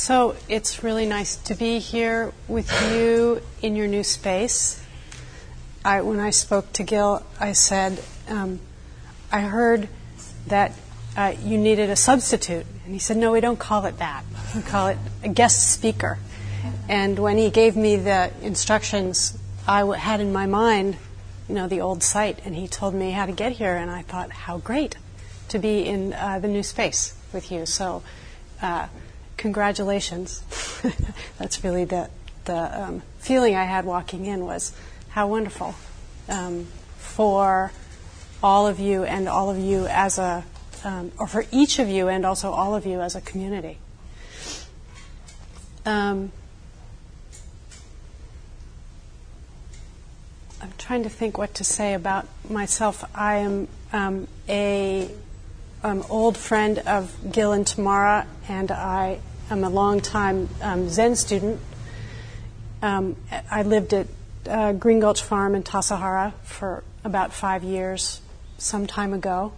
So it's really nice to be here with you in your new space. I, when I spoke to Gil, I said, um, I heard that uh, you needed a substitute. And he said, No, we don't call it that. We call it a guest speaker. And when he gave me the instructions, I had in my mind, you know, the old site, and he told me how to get here. And I thought, how great to be in uh, the new space with you. So, uh, congratulations. That's really the the um, feeling I had walking in was how wonderful um, for all of you and all of you as a, um, or for each of you and also all of you as a community. Um, I'm trying to think what to say about myself. I am um, a um, old friend of Gil and Tamara, and I am a long-time um, Zen student. Um, I lived at uh, Green Gulch Farm in Tassajara for about five years, some time ago.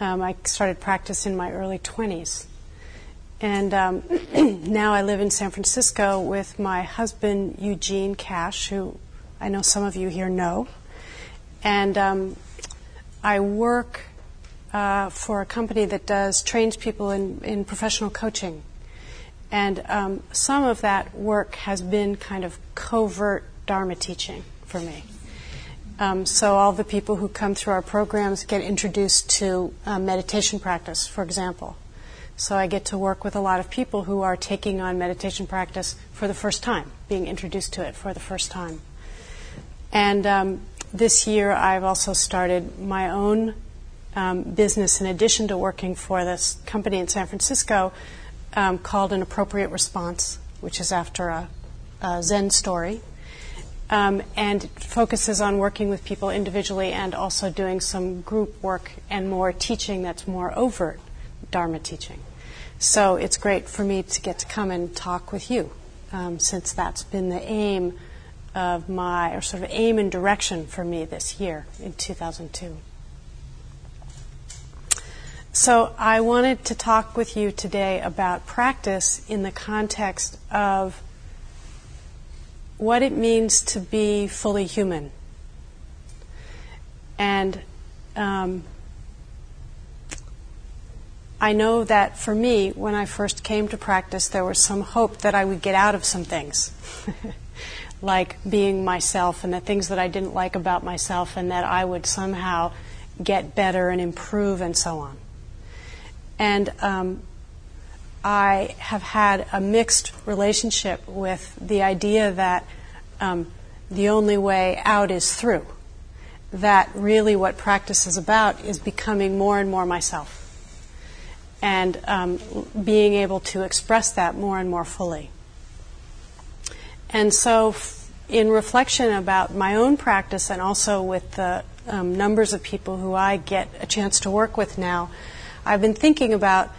Um, I started practice in my early 20s. And um, now I live in San Francisco with my husband, Eugene Cash, who I know some of you here know. And um, I work uh, for a company that does trains people in, in professional coaching. And um, some of that work has been kind of covert Dharma teaching for me. Um, so all the people who come through our programs get introduced to um, meditation practice, for example. So I get to work with a lot of people who are taking on meditation practice for the first time, being introduced to it for the first time. And um, this year I've also started my own um, business in addition to working for this company in San Francisco um, called An Appropriate Response, which is after a, a Zen story um, and focuses on working with people individually and also doing some group work and more teaching that's more overt Dharma teaching. So it's great for me to get to come and talk with you, um, since that's been the aim of my, or sort of aim and direction for me this year in 2002. So I wanted to talk with you today about practice in the context of what it means to be fully human. And um, I know that for me, when I first came to practice, there was some hope that I would get out of some things, like being myself and the things that I didn't like about myself, and that I would somehow get better and improve and so on. And um, I have had a mixed relationship with the idea that um, the only way out is through. That really what practice is about is becoming more and more myself and um, being able to express that more and more fully. And so, f- in reflection about my own practice and also with the um, numbers of people who I get a chance to work with now, I've been thinking about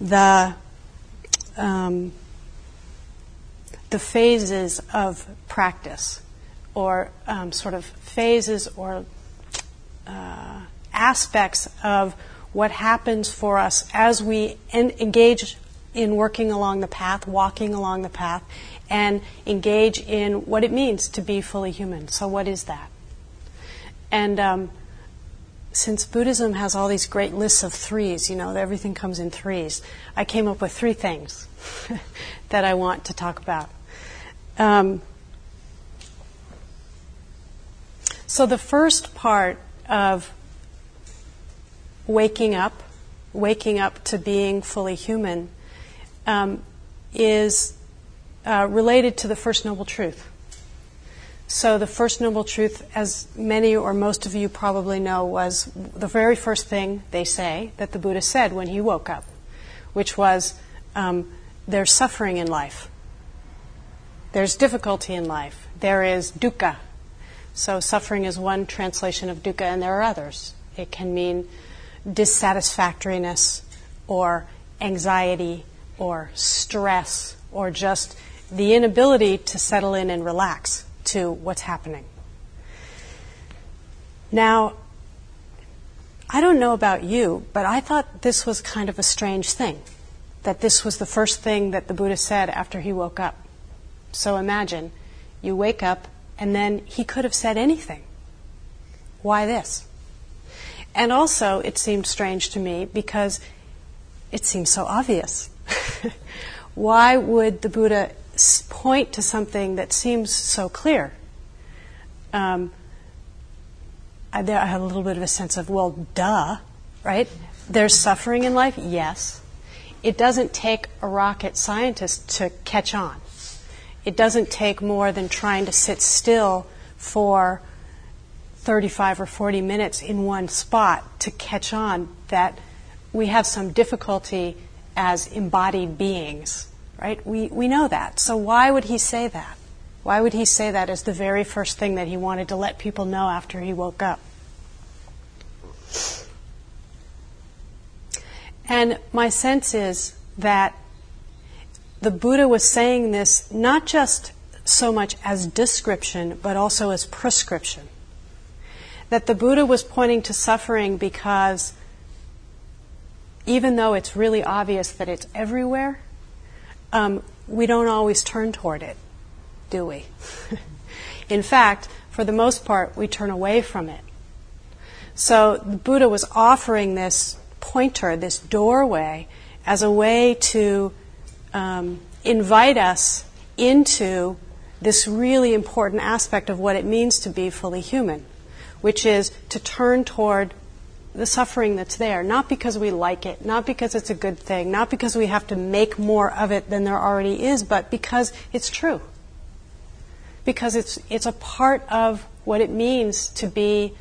the um, the phases of practice, or um, sort of phases or uh, aspects of what happens for us as we en- engage in working along the path, walking along the path, and engage in what it means to be fully human. So, what is that? And um, since Buddhism has all these great lists of threes, you know, everything comes in threes, I came up with three things that I want to talk about. Um, so, the first part of waking up, waking up to being fully human, um, is uh, related to the First Noble Truth. So, the First Noble Truth, as many or most of you probably know, was the very first thing they say that the Buddha said when he woke up, which was um, there's suffering in life. There's difficulty in life. There is dukkha. So, suffering is one translation of dukkha, and there are others. It can mean dissatisfactoriness, or anxiety, or stress, or just the inability to settle in and relax to what's happening. Now, I don't know about you, but I thought this was kind of a strange thing that this was the first thing that the Buddha said after he woke up. So imagine you wake up and then he could have said anything. Why this? And also, it seemed strange to me because it seems so obvious. Why would the Buddha point to something that seems so clear? Um, I, there, I have a little bit of a sense of, well, duh, right? There's suffering in life, yes. It doesn't take a rocket scientist to catch on. It doesn't take more than trying to sit still for 35 or 40 minutes in one spot to catch on that we have some difficulty as embodied beings, right? We, we know that. So why would he say that? Why would he say that as the very first thing that he wanted to let people know after he woke up? And my sense is that the Buddha was saying this not just so much as description, but also as prescription. That the Buddha was pointing to suffering because even though it's really obvious that it's everywhere, um, we don't always turn toward it, do we? In fact, for the most part, we turn away from it. So the Buddha was offering this pointer, this doorway, as a way to um, invite us into this really important aspect of what it means to be fully human, which is to turn toward the suffering that's there, not because we like it, not because it's a good thing, not because we have to make more of it than there already is, but because it's true. Because it's, it's a part of what it means to be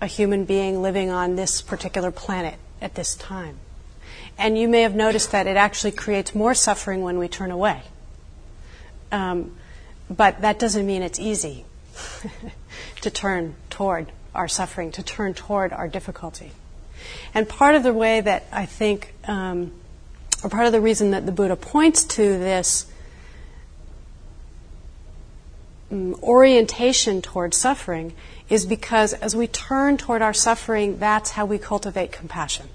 a human being living on this particular planet at this time. And you may have noticed that it actually creates more suffering when we turn away. Um, but that doesn't mean it's easy to turn toward our suffering, to turn toward our difficulty. And part of the way that I think, um, or part of the reason that the Buddha points to this um, orientation toward suffering is because as we turn toward our suffering, that's how we cultivate compassion.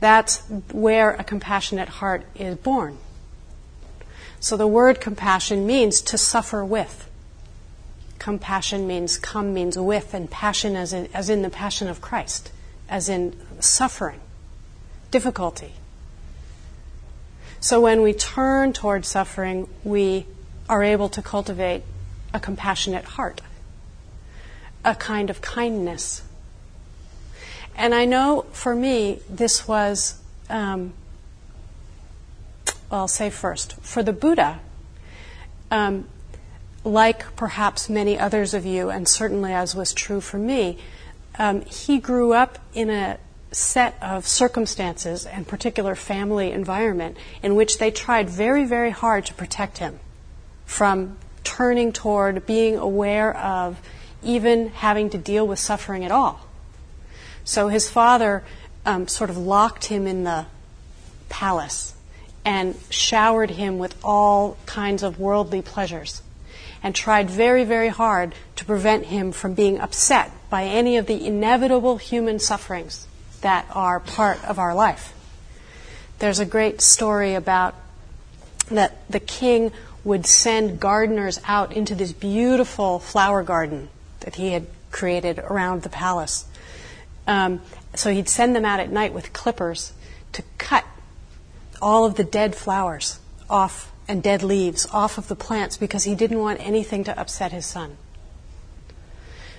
That's where a compassionate heart is born. So the word compassion means to suffer with. Compassion means come means with, and passion as in, as in the passion of Christ, as in suffering, difficulty. So when we turn toward suffering, we are able to cultivate a compassionate heart, a kind of kindness, and I know for me, this was, um, well, I'll say first, for the Buddha, um, like perhaps many others of you, and certainly as was true for me, um, he grew up in a set of circumstances and particular family environment in which they tried very, very hard to protect him from turning toward being aware of even having to deal with suffering at all. So his father um, sort of locked him in the palace and showered him with all kinds of worldly pleasures and tried very, very hard to prevent him from being upset by any of the inevitable human sufferings that are part of our life. There's a great story about that the king would send gardeners out into this beautiful flower garden that he had created around the palace. Um, so he'd send them out at night with clippers to cut all of the dead flowers off and dead leaves off of the plants because he didn't want anything to upset his son.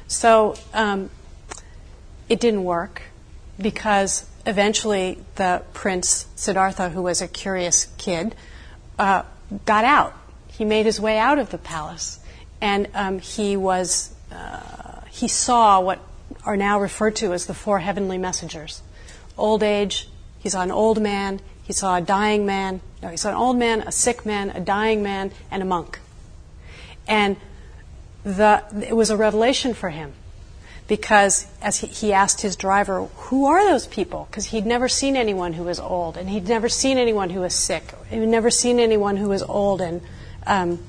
So um, it didn't work because eventually the prince Siddhartha, who was a curious kid, uh, got out. He made his way out of the palace, and um, he was uh, he saw what are now referred to as the four heavenly messengers. Old age, he saw an old man, he saw a dying man, no, he saw an old man, a sick man, a dying man, and a monk. And the, it was a revelation for him because as he, he asked his driver, who are those people? Because he'd never seen anyone who was old, and he'd never seen anyone who was sick. He'd never seen anyone who was old and um,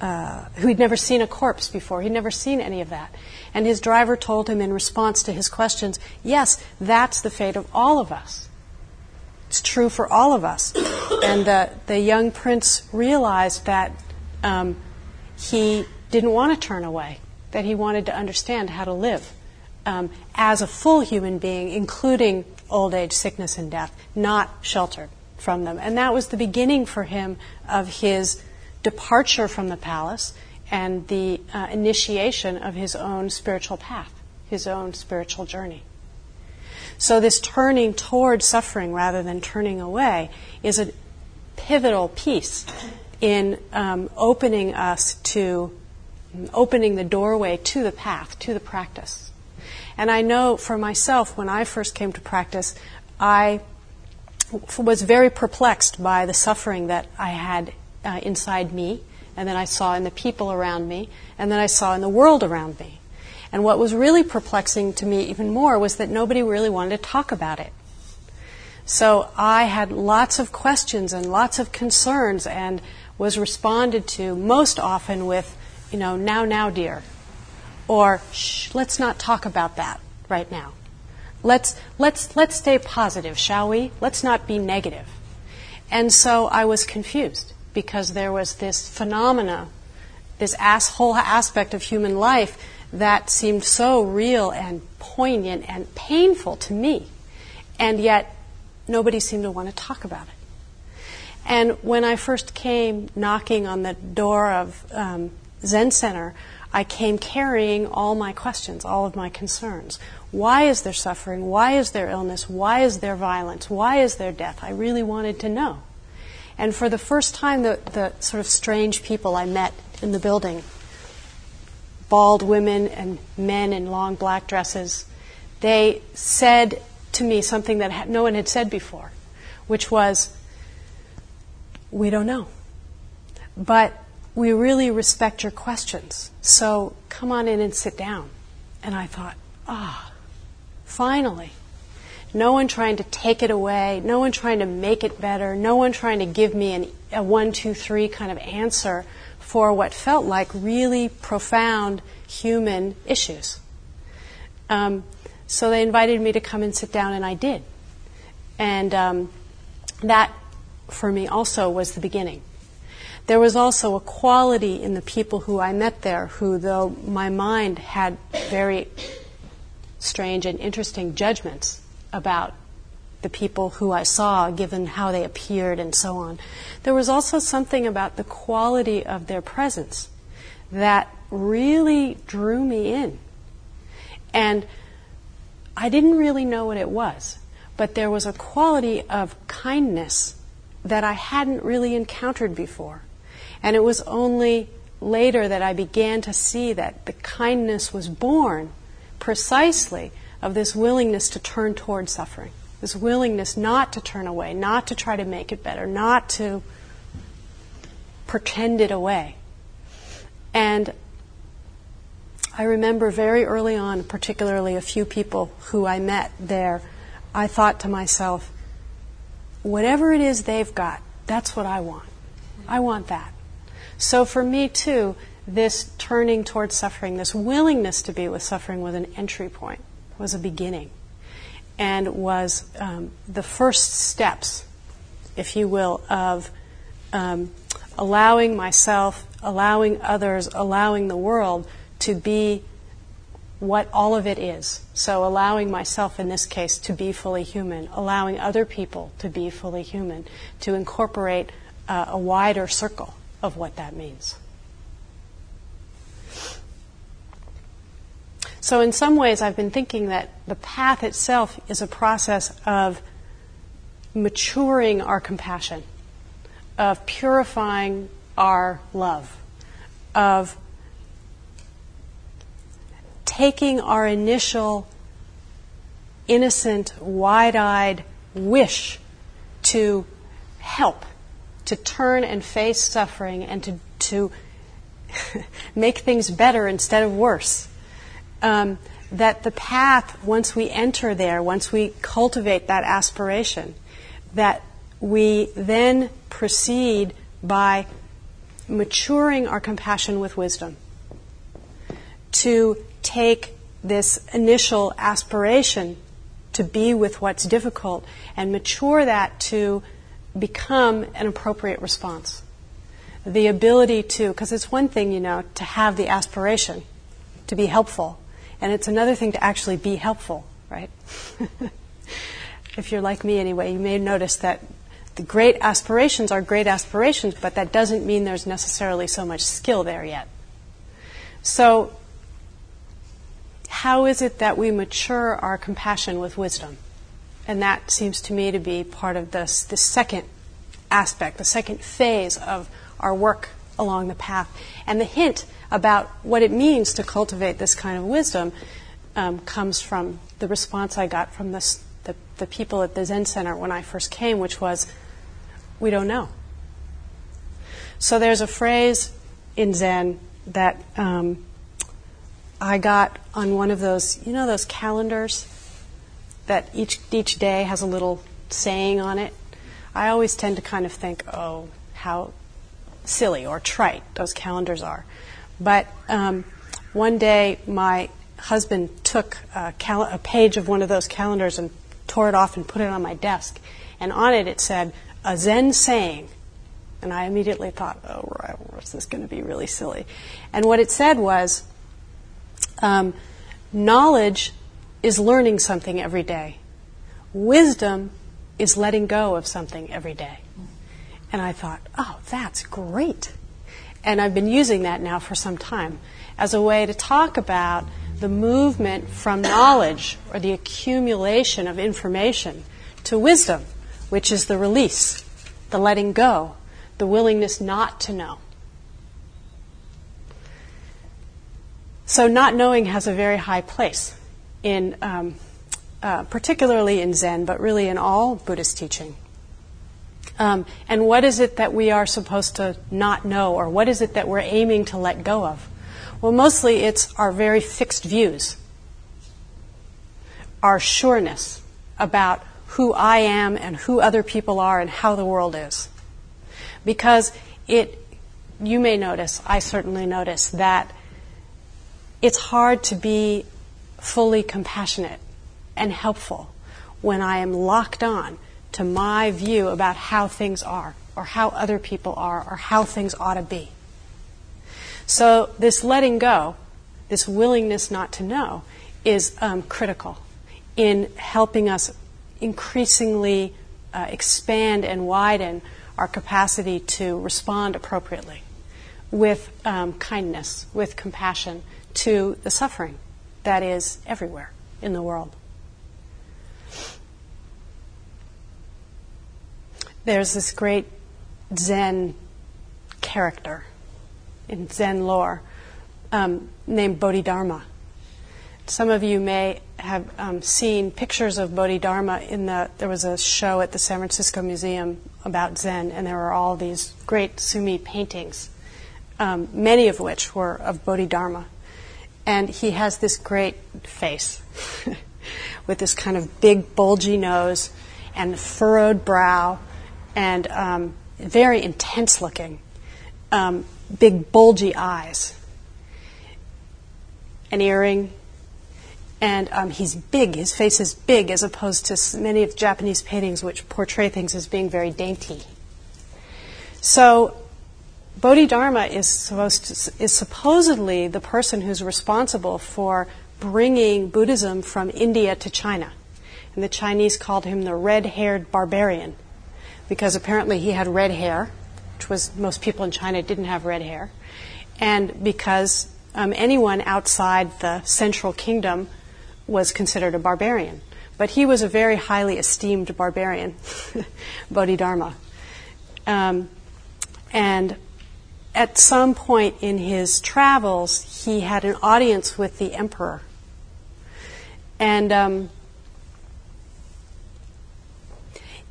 uh, who'd never seen a corpse before. He'd never seen any of that. And his driver told him in response to his questions, yes, that's the fate of all of us. It's true for all of us. And the, the young prince realized that um, he didn't want to turn away, that he wanted to understand how to live um, as a full human being, including old age, sickness, and death, not sheltered from them. And that was the beginning for him of his departure from the palace and the uh, initiation of his own spiritual path, his own spiritual journey. So, this turning toward suffering rather than turning away is a pivotal piece in um, opening us to, opening the doorway to the path, to the practice. And I know for myself, when I first came to practice, I was very perplexed by the suffering that I had uh, inside me, and then I saw in the people around me, and then I saw in the world around me. And what was really perplexing to me even more was that nobody really wanted to talk about it. So I had lots of questions and lots of concerns and was responded to most often with, you know, now, now, dear. Or, shh, let's not talk about that right now. Let's, let's, let's stay positive, shall we? Let's not be negative. And so I was confused because there was this phenomena, this ass, whole aspect of human life that seemed so real and poignant and painful to me. And yet, nobody seemed to want to talk about it. And when I first came knocking on the door of um, Zen Center, I came carrying all my questions, all of my concerns. Why is there suffering? Why is there illness? Why is there violence? Why is there death? I really wanted to know. And for the first time, the, the sort of strange people I met in the building bald women and men in long black dresses they said to me something that no one had said before, which was, We don't know. But we really respect your questions. So come on in and sit down. And I thought, ah, finally. No one trying to take it away, no one trying to make it better, no one trying to give me an, a one, two, three kind of answer for what felt like really profound human issues. Um, so they invited me to come and sit down, and I did. And um, that, for me, also was the beginning. There was also a quality in the people who I met there who, though my mind had very strange and interesting judgments about the people who I saw, given how they appeared and so on, there was also something about the quality of their presence that really drew me in. And I didn't really know what it was, but there was a quality of kindness that I hadn't really encountered before. And it was only later that I began to see that the kindness was born precisely of this willingness to turn toward suffering, this willingness not to turn away, not to try to make it better, not to pretend it away. And I remember very early on, particularly a few people who I met there, I thought to myself, whatever it is they've got, that's what I want. I want that. So for me, too, this turning towards suffering, this willingness to be with suffering was an entry point, was a beginning, and was um, the first steps, if you will, of um, allowing myself, allowing others, allowing the world to be what all of it is. So, allowing myself in this case to be fully human, allowing other people to be fully human, to incorporate uh, a wider circle of what that means. So, in some ways, I've been thinking that the path itself is a process of maturing our compassion, of purifying our love, of taking our initial innocent, wide eyed wish to help, to turn and face suffering, and to, to make things better instead of worse. Um, that the path, once we enter there, once we cultivate that aspiration, that we then proceed by maturing our compassion with wisdom to take this initial aspiration to be with what's difficult and mature that to become an appropriate response. The ability to, because it's one thing, you know, to have the aspiration to be helpful, and it's another thing to actually be helpful, right? if you're like me anyway, you may notice that the great aspirations are great aspirations, but that doesn't mean there's necessarily so much skill there yet. So, how is it that we mature our compassion with wisdom? And that seems to me to be part of this, the second aspect, the second phase of our work along the path. And the hint about what it means to cultivate this kind of wisdom um, comes from the response I got from this, the, the people at the Zen Center when I first came, which was, we don't know. So there's a phrase in Zen that um, I got on one of those, you know, those calendars that each each day has a little saying on it. I always tend to kind of think, oh, how silly or trite those calendars are. But um, one day, my husband took a, cal- a page of one of those calendars and tore it off and put it on my desk, and on it it said a Zen saying. And I immediately thought, oh, right, this is going to be really silly. And what it said was, um, knowledge is learning something every day. Wisdom is letting go of something every day. And I thought, oh, that's great. And I've been using that now for some time as a way to talk about the movement from knowledge or the accumulation of information to wisdom, which is the release, the letting go, the willingness not to know. So, not knowing has a very high place in, um, uh, particularly in Zen, but really in all Buddhist teaching. Um, and what is it that we are supposed to not know, or what is it that we're aiming to let go of? Well, mostly it's our very fixed views, our sureness about who I am and who other people are and how the world is. Because it, you may notice, I certainly notice, that it's hard to be fully compassionate and helpful when I am locked on to my view about how things are, or how other people are, or how things ought to be. So, this letting go, this willingness not to know, is um, critical in helping us increasingly uh, expand and widen our capacity to respond appropriately with um, kindness, with compassion, to the suffering that is everywhere in the world. There's this great Zen character in Zen lore um, named Bodhidharma. Some of you may have um, seen pictures of Bodhidharma in the. There was a show at the San Francisco Museum about Zen, and there were all these great Sumi paintings, um, many of which were of Bodhidharma and he has this great face with this kind of big bulgy nose and furrowed brow and um, very intense looking, um, big bulgy eyes, an earring, and um, he's big. His face is big as opposed to many of Japanese paintings which portray things as being very dainty. So Bodhidharma is supposed to, is supposedly the person who's responsible for bringing Buddhism from India to China. And the Chinese called him the red-haired barbarian because apparently he had red hair, which was most people in China didn't have red hair, and because um, anyone outside the central kingdom was considered a barbarian. But he was a very highly esteemed barbarian, Bodhidharma. Um, and at some point in his travels, he had an audience with the emperor. And um,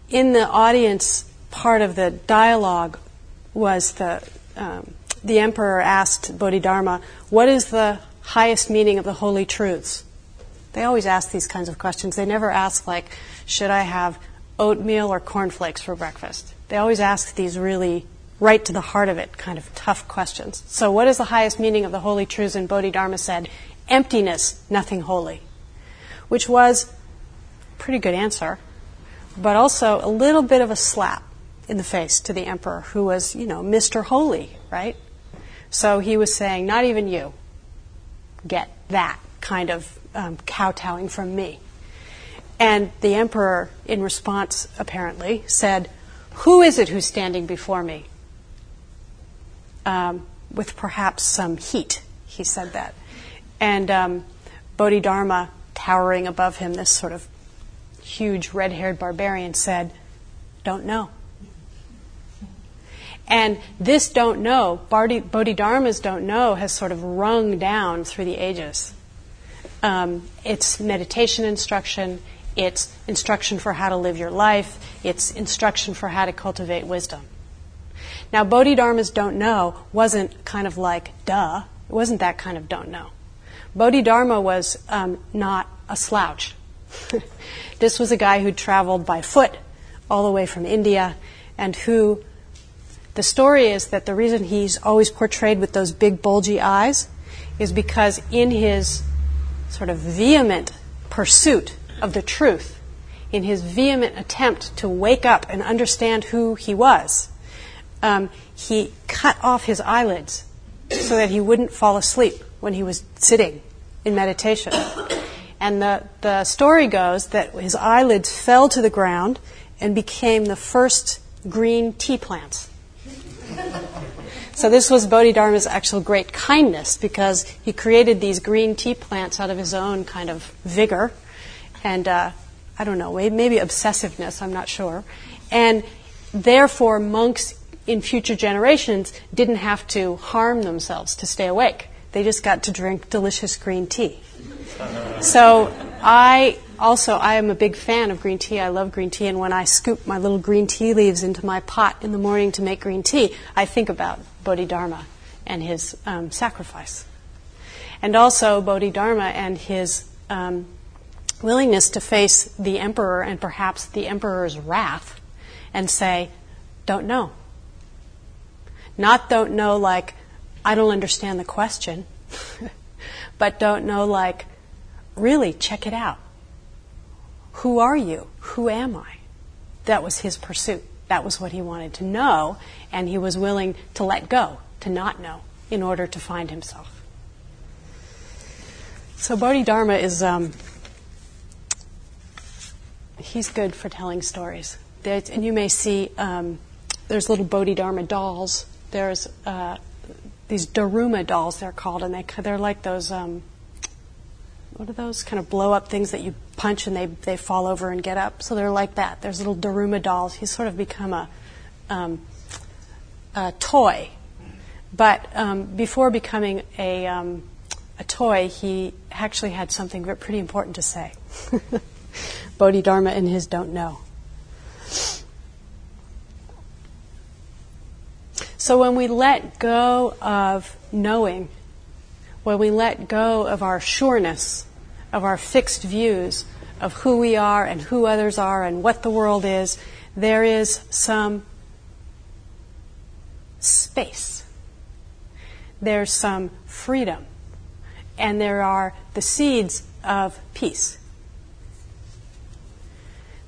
in the audience, part of the dialogue was the, um, the emperor asked Bodhidharma, What is the highest meaning of the holy truths? They always ask these kinds of questions. They never ask, like, Should I have oatmeal or cornflakes for breakfast? They always ask these really right to the heart of it kind of tough questions. So, what is the highest meaning of the holy truths? And Bodhidharma said, emptiness, nothing holy, which was a pretty good answer, but also a little bit of a slap in the face to the emperor, who was, you know, Mr. Holy, right? So he was saying, not even you get that kind of um, kowtowing from me. And the emperor, in response, apparently, said, Who is it who's standing before me? Um, with perhaps some heat, he said that. And um, Bodhidharma, towering above him, this sort of huge red haired barbarian, said, Don't know. And this don't know, Bodhidharmas don't know, has sort of rung down through the ages. Um, it's meditation instruction, it's instruction for how to live your life, it's instruction for how to cultivate wisdom. Now, Bodhidharmas don't know wasn't kind of like, duh, it wasn't that kind of don't know. Bodhidharma was um, not a slouch. this was a guy who traveled by foot all the way from India and who, the story is that the reason he's always portrayed with those big bulgy eyes is because in his sort of vehement pursuit of the truth, in his vehement attempt to wake up and understand who he was, um, he cut off his eyelids so that he wouldn't fall asleep when he was sitting in meditation. And the, the story goes that his eyelids fell to the ground and became the first green tea plants. so this was Bodhidharma's actual great kindness because he created these green tea plants out of his own kind of vigor and uh, I don't know, maybe obsessiveness, I'm not sure. And therefore, monks in future generations didn't have to harm themselves to stay awake. They just got to drink delicious green tea. So I also I am a big fan of green tea. I love green tea, and when I scoop my little green tea leaves into my pot in the morning to make green tea, I think about Bodhidharma and his um, sacrifice, and also Bodhidharma and his um, willingness to face the emperor and perhaps the emperor's wrath, and say, "Don't know." Not don't know like, I don't understand the question, but don't know like, really, check it out. Who are you? Who am I? That was his pursuit. That was what he wanted to know, and he was willing to let go, to not know, in order to find himself. So Bodhidharma is, um, he's good for telling stories. and you may see um, there's little Bodhidharma dolls there's uh, these Daruma dolls, they're called, and they, they're like those, um, what are those kind of blow up things that you punch and they, they fall over and get up? So they're like that. There's little Daruma dolls. He's sort of become a, um, a toy. But um, before becoming a, um, a toy, he actually had something pretty important to say. Bodhidharma and his don't know. So when we let go of knowing, when we let go of our sureness, of our fixed views of who we are and who others are and what the world is, there is some space. There's some freedom. And there are the seeds of peace.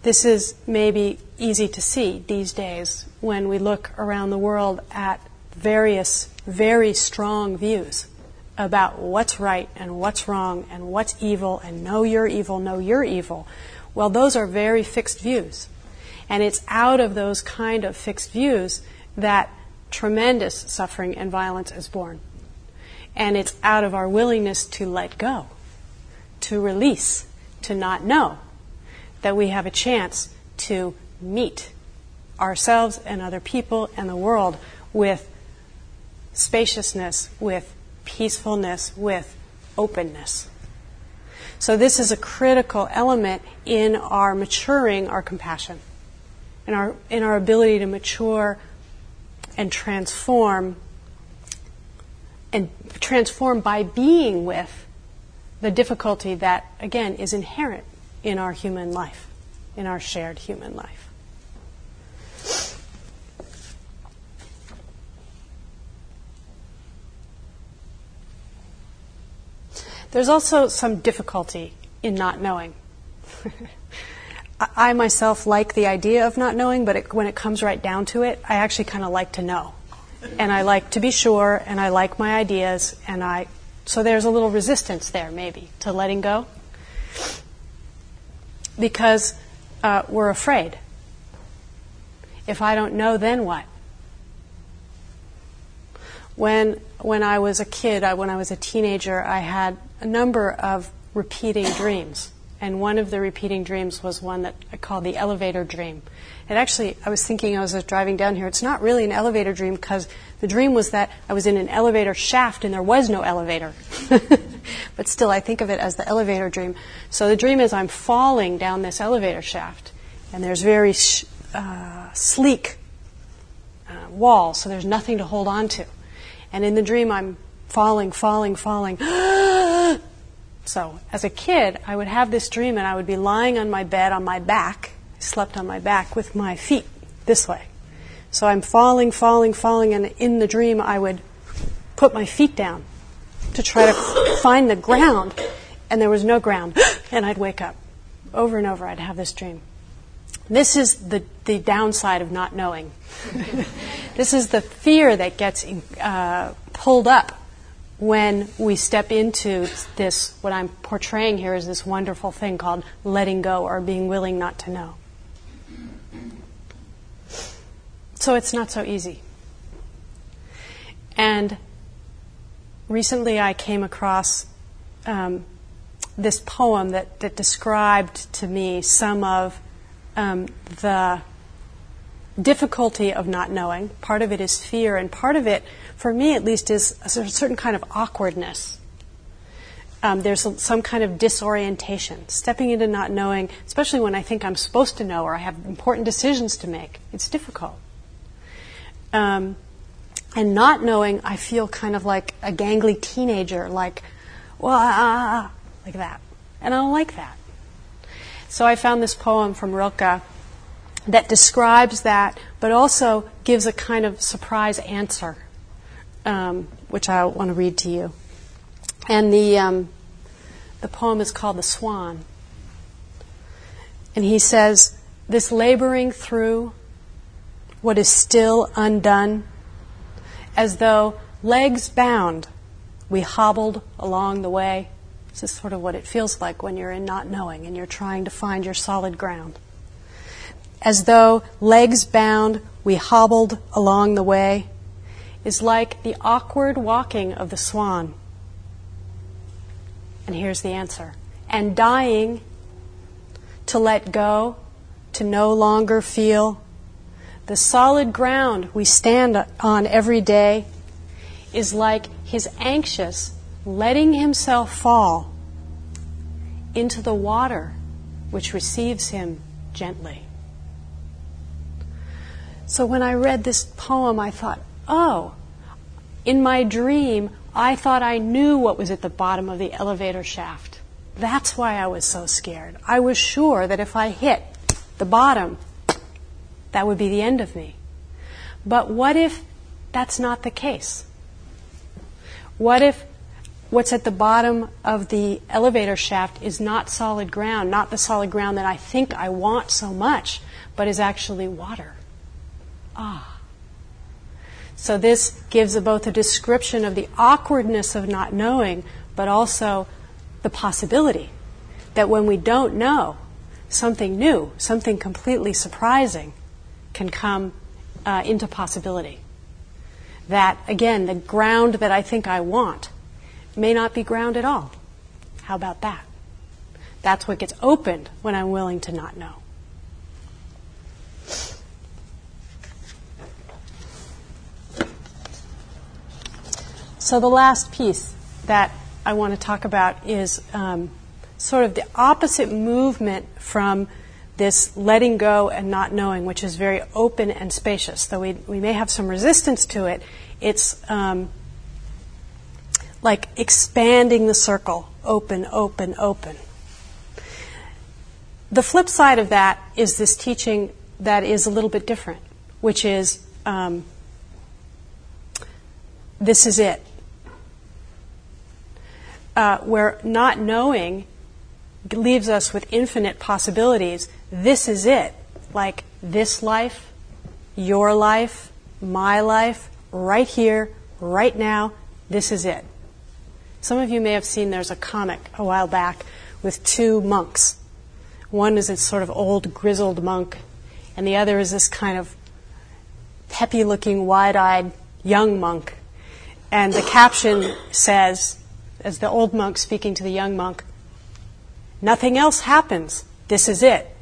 This is maybe easy to see these days when we look around the world at various, very strong views about what's right and what's wrong and what's evil and no, you're evil, no, you're evil. Well, those are very fixed views. And it's out of those kind of fixed views that tremendous suffering and violence is born. And it's out of our willingness to let go, to release, to not know, that we have a chance to meet ourselves and other people and the world with spaciousness, with peacefulness, with openness. So, this is a critical element in our maturing our compassion, in our, in our ability to mature and transform, and transform by being with the difficulty that, again, is inherent in our human life, in our shared human life. There's also some difficulty in not knowing. I myself like the idea of not knowing, but it, when it comes right down to it, I actually kind of like to know. And I like to be sure, and I like my ideas, and I. So there's a little resistance there, maybe, to letting go. Because uh, we're afraid. If I don't know, then what? When, when I was a kid, I, when I was a teenager, I had a number of repeating dreams. And one of the repeating dreams was one that I called the elevator dream. And actually, I was thinking I was driving down here, it's not really an elevator dream because the dream was that I was in an elevator shaft and there was no elevator. but still, I think of it as the elevator dream. So the dream is I'm falling down this elevator shaft, and there's very sh- uh, sleek uh, walls, so there's nothing to hold on to. And in the dream, I'm falling, falling, falling. So, as a kid, I would have this dream and I would be lying on my bed on my back, I slept on my back with my feet this way. So I'm falling, falling, falling, and in the dream I would put my feet down to try to find the ground, and there was no ground, and I'd wake up. Over and over, I'd have this dream. This is the, the downside of not knowing. this is the fear that gets uh, pulled up when we step into this, what I'm portraying here is this wonderful thing called letting go or being willing not to know. So it's not so easy. And recently I came across um, this poem that, that described to me some of um, the difficulty of not knowing. Part of it is fear, and part of it, for me at least, is a certain kind of awkwardness. Um, there's some kind of disorientation, stepping into not knowing, especially when I think I'm supposed to know or I have important decisions to make. It's difficult. Um, and not knowing, I feel kind of like a gangly teenager, like, well, ah, ah, ah, like that. And I don't like that. So I found this poem from Rilke that describes that, but also gives a kind of surprise answer, um, which I want to read to you. And the, um, the poem is called The Swan. And he says, This laboring through what is still undone, as though legs bound, we hobbled along the way. This is sort of what it feels like when you're in not knowing and you're trying to find your solid ground as though legs bound, we hobbled along the way, is like the awkward walking of the swan. And here's the answer. And dying to let go, to no longer feel. The solid ground we stand on every day is like his anxious letting himself fall into the water which receives him gently. So when I read this poem, I thought, oh, in my dream, I thought I knew what was at the bottom of the elevator shaft. That's why I was so scared. I was sure that if I hit the bottom, that would be the end of me. But what if that's not the case? What if what's at the bottom of the elevator shaft is not solid ground, not the solid ground that I think I want so much, but is actually water? ah. So this gives both a description of the awkwardness of not knowing, but also the possibility that when we don't know, something new, something completely surprising can come uh, into possibility. That, again, the ground that I think I want may not be ground at all. How about that? That's what gets opened when I'm willing to not know. So the last piece that I want to talk about is um, sort of the opposite movement from this letting go and not knowing, which is very open and spacious. Though we, we may have some resistance to it, it's um, like expanding the circle, open, open, open. The flip side of that is this teaching that is a little bit different, which is um, this is it uh, where not knowing leaves us with infinite possibilities, this is it. Like this life, your life, my life, right here, right now, this is it. Some of you may have seen there's a comic a while back with two monks. One is this sort of old, grizzled monk, and the other is this kind of peppy looking, wide eyed young monk. And the caption says, as the old monk speaking to the young monk, nothing else happens. This is it.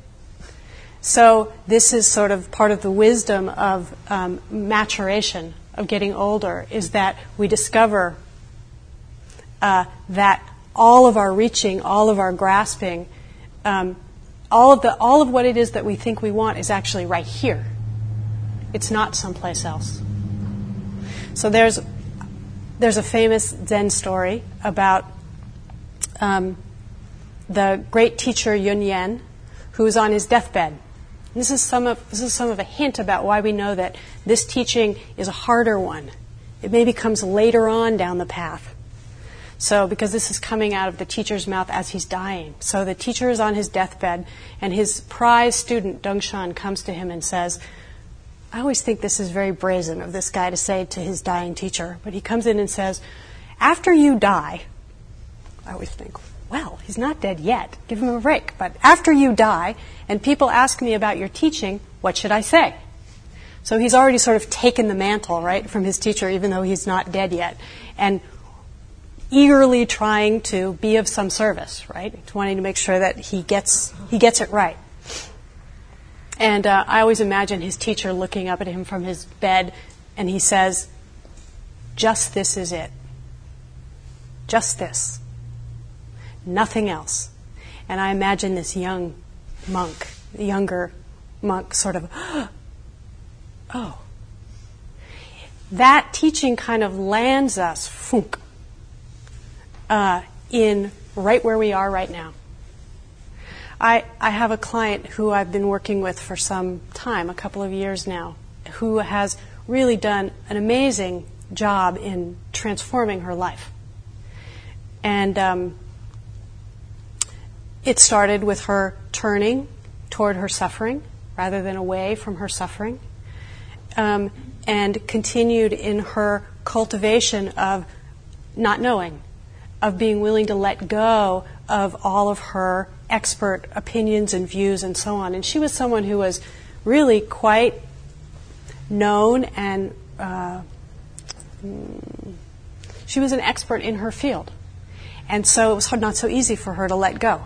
So, this is sort of part of the wisdom of um, maturation, of getting older, is that we discover uh, that all of our reaching, all of our grasping, um, all of the all of what it is that we think we want is actually right here. It's not someplace else. So there's there's a famous Zen story about um, the great teacher Yun Yen, who is on his deathbed. This is some of this is some of a hint about why we know that this teaching is a harder one. It maybe comes later on down the path. So, because this is coming out of the teacher's mouth as he's dying. So, the teacher is on his deathbed, and his prize student, Dongshan, comes to him and says, I always think this is very brazen of this guy to say to his dying teacher, but he comes in and says, After you die, I always think, well, he's not dead yet. Give him a break. But after you die, and people ask me about your teaching, what should I say? So he's already sort of taken the mantle, right, from his teacher, even though he's not dead yet. And eagerly trying to be of some service, right? Wanting to make sure that he gets, he gets it right. And uh, I always imagine his teacher looking up at him from his bed, and he says, Just this is it. Just this. Nothing else. And I imagine this young monk, the younger monk, sort of, oh. That teaching kind of lands us, funk, uh, in right where we are right now. I, I have a client who I've been working with for some time, a couple of years now, who has really done an amazing job in transforming her life. And um, it started with her turning toward her suffering rather than away from her suffering, um, and continued in her cultivation of not knowing, of being willing to let go of all of her expert opinions and views and so on. And she was someone who was really quite known and uh, she was an expert in her field. And so it was not so easy for her to let go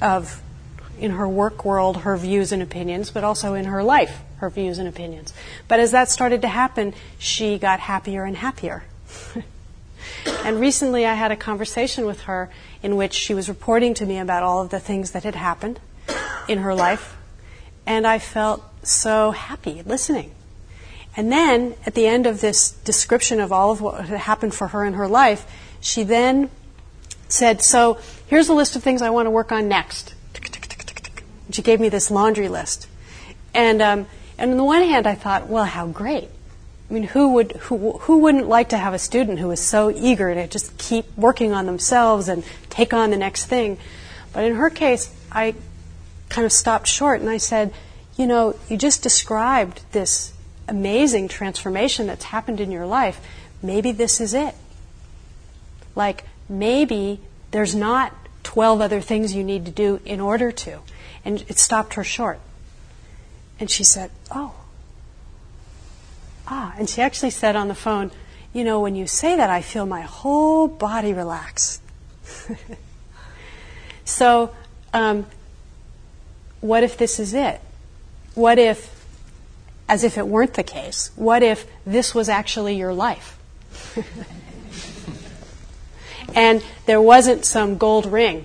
of, in her work world, her views and opinions, but also in her life, her views and opinions. But as that started to happen, she got happier and happier. And recently I had a conversation with her in which she was reporting to me about all of the things that had happened in her life. And I felt so happy listening. And then at the end of this description of all of what had happened for her in her life, she then said, So here's a list of things I want to work on next. She gave me this laundry list. And, um, and on the one hand, I thought, well, how great. I mean, who would who who wouldn't like to have a student who is so eager to just keep working on themselves and take on the next thing? But in her case, I kind of stopped short and I said, you know, you just described this amazing transformation that's happened in your life. Maybe this is it. Like maybe there's not 12 other things you need to do in order to. And it stopped her short. And she said, "Oh, ah, and she actually said on the phone, you know, when you say that, I feel my whole body relax. so, um, what if this is it? What if, as if it weren't the case, what if this was actually your life? and there wasn't some gold ring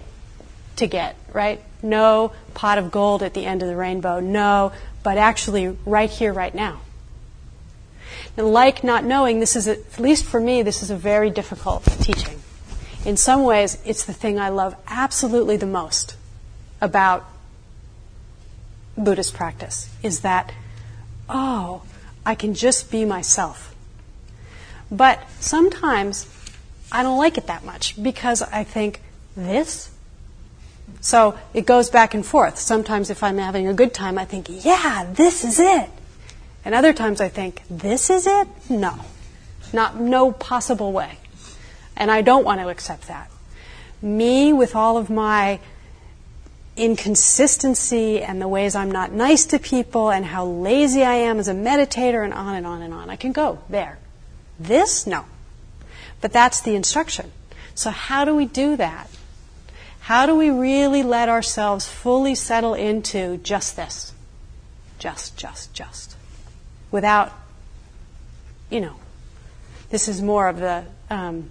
to get, right? No pot of gold at the end of the rainbow, no, but actually right here, right now. And like not knowing, this is, a, at least for me, this is a very difficult teaching. In some ways, it's the thing I love absolutely the most about Buddhist practice, is that, oh, I can just be myself. But sometimes I don't like it that much because I think, this? So it goes back and forth. Sometimes if I'm having a good time, I think, yeah, this is it. And other times I think, this is it? No. Not, no possible way. And I don't want to accept that. Me, with all of my inconsistency and the ways I'm not nice to people and how lazy I am as a meditator and on and on and on. I can go there. This, no. But that's the instruction. So, how do we do that? How do we really let ourselves fully settle into just this? Just, just, just. Without, you know, this is more of the, um,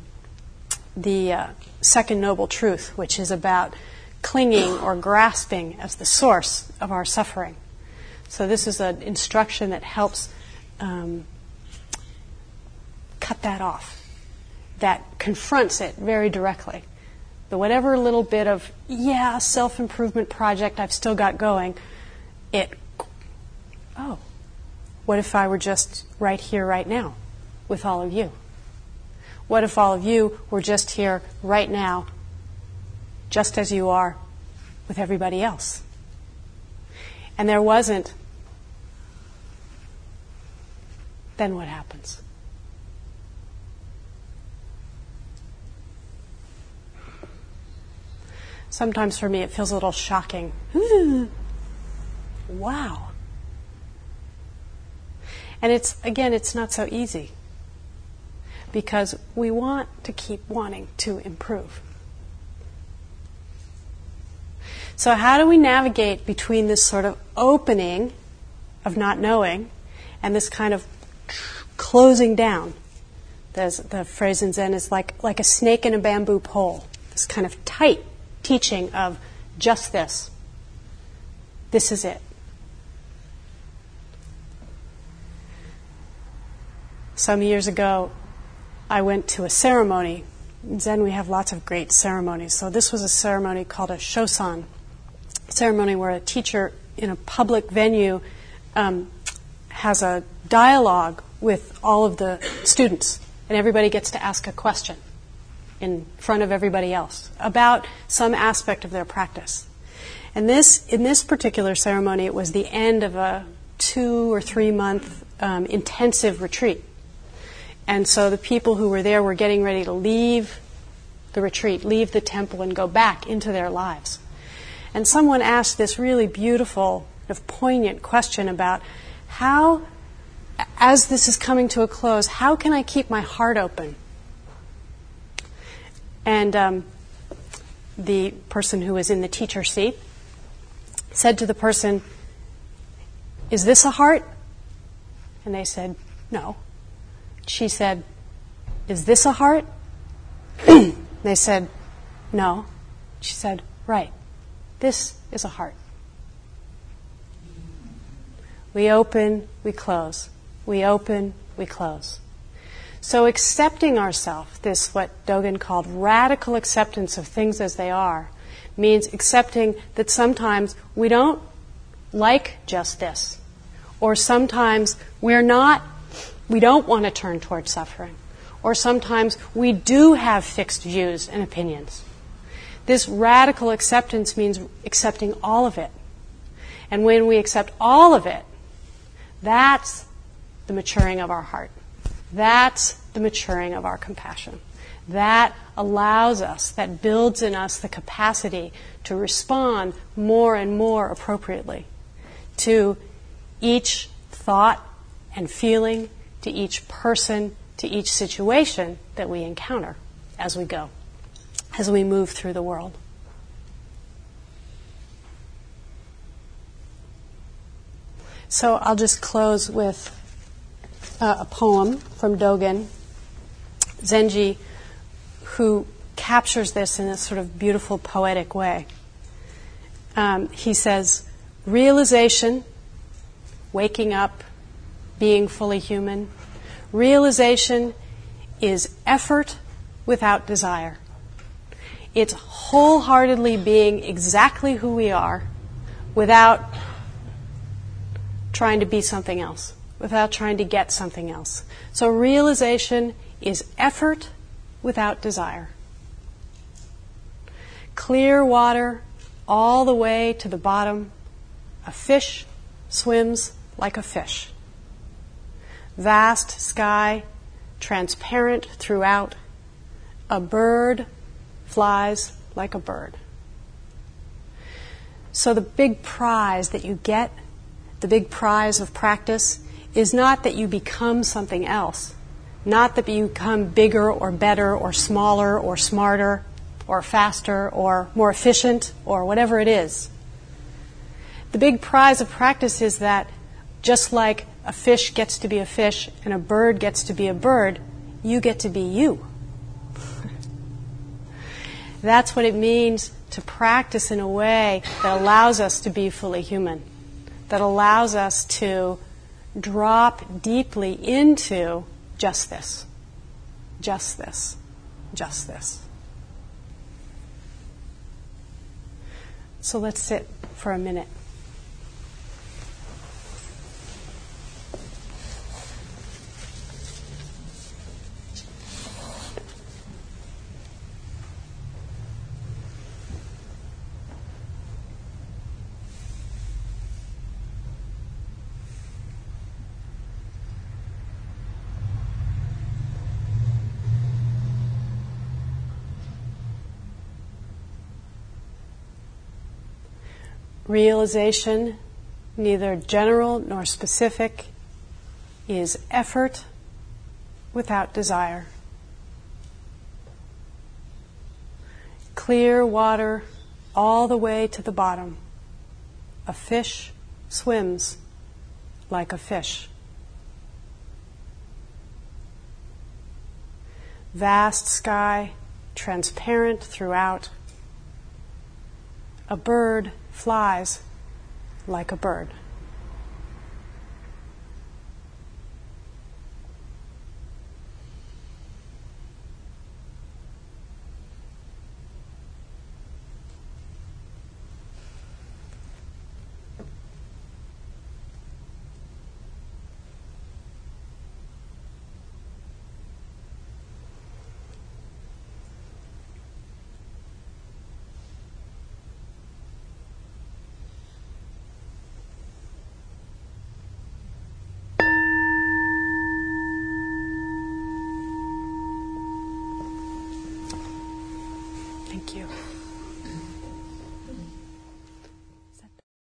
the uh, second noble truth, which is about clinging or grasping as the source of our suffering. So, this is an instruction that helps um, cut that off, that confronts it very directly. The whatever little bit of, yeah, self improvement project I've still got going, it, oh, what if I were just right here, right now, with all of you? What if all of you were just here, right now, just as you are with everybody else? And there wasn't, then what happens? Sometimes for me it feels a little shocking. wow. And it's, again, it's not so easy because we want to keep wanting to improve. So, how do we navigate between this sort of opening of not knowing and this kind of closing down? There's, the phrase in Zen is like, like a snake in a bamboo pole, this kind of tight teaching of just this. This is it. Some years ago, I went to a ceremony. In Zen, we have lots of great ceremonies. So, this was a ceremony called a shosan ceremony where a teacher in a public venue um, has a dialogue with all of the students, and everybody gets to ask a question in front of everybody else about some aspect of their practice. And this, in this particular ceremony, it was the end of a two or three month um, intensive retreat. And so the people who were there were getting ready to leave the retreat, leave the temple, and go back into their lives. And someone asked this really beautiful, of poignant question about how, as this is coming to a close, how can I keep my heart open? And um, the person who was in the teacher seat said to the person, Is this a heart? And they said, No. She said, Is this a heart? they said, No. She said, Right. This is a heart. We open, we close. We open, we close. So accepting ourselves, this what Dogen called radical acceptance of things as they are, means accepting that sometimes we don't like just this. Or sometimes we're not, we don't want to turn towards suffering. Or sometimes we do have fixed views and opinions. This radical acceptance means accepting all of it. And when we accept all of it, that's the maturing of our heart. That's the maturing of our compassion. That allows us, that builds in us the capacity to respond more and more appropriately to each thought and feeling, to each person, to each situation that we encounter as we go, as we move through the world. So I'll just close with uh, a poem from Dogen, Zenji, who captures this in a sort of beautiful poetic way. Um, he says, realization, waking up, being fully human, realization is effort without desire. It's wholeheartedly being exactly who we are without trying to be something else without trying to get something else. So realization is effort without desire. Clear water, all the way to the bottom. A fish swims like a fish. Vast sky, transparent throughout. A bird flies like a bird. So, the big prize that you get, the big prize of practice, is not that you become something else, not that you become bigger or better or smaller or smarter or faster or more efficient or whatever it is. The big prize of practice is that just like a fish gets to be a fish and a bird gets to be a bird, you get to be you. That's what it means to practice in a way that allows us to be fully human, that allows us to drop deeply into just this, just this, just this. So let's sit for a minute. Realization, neither general nor specific, is effort without desire. Clear water all the way to the bottom. A fish swims like a fish. Vast sky, transparent throughout. A bird flies like a bird.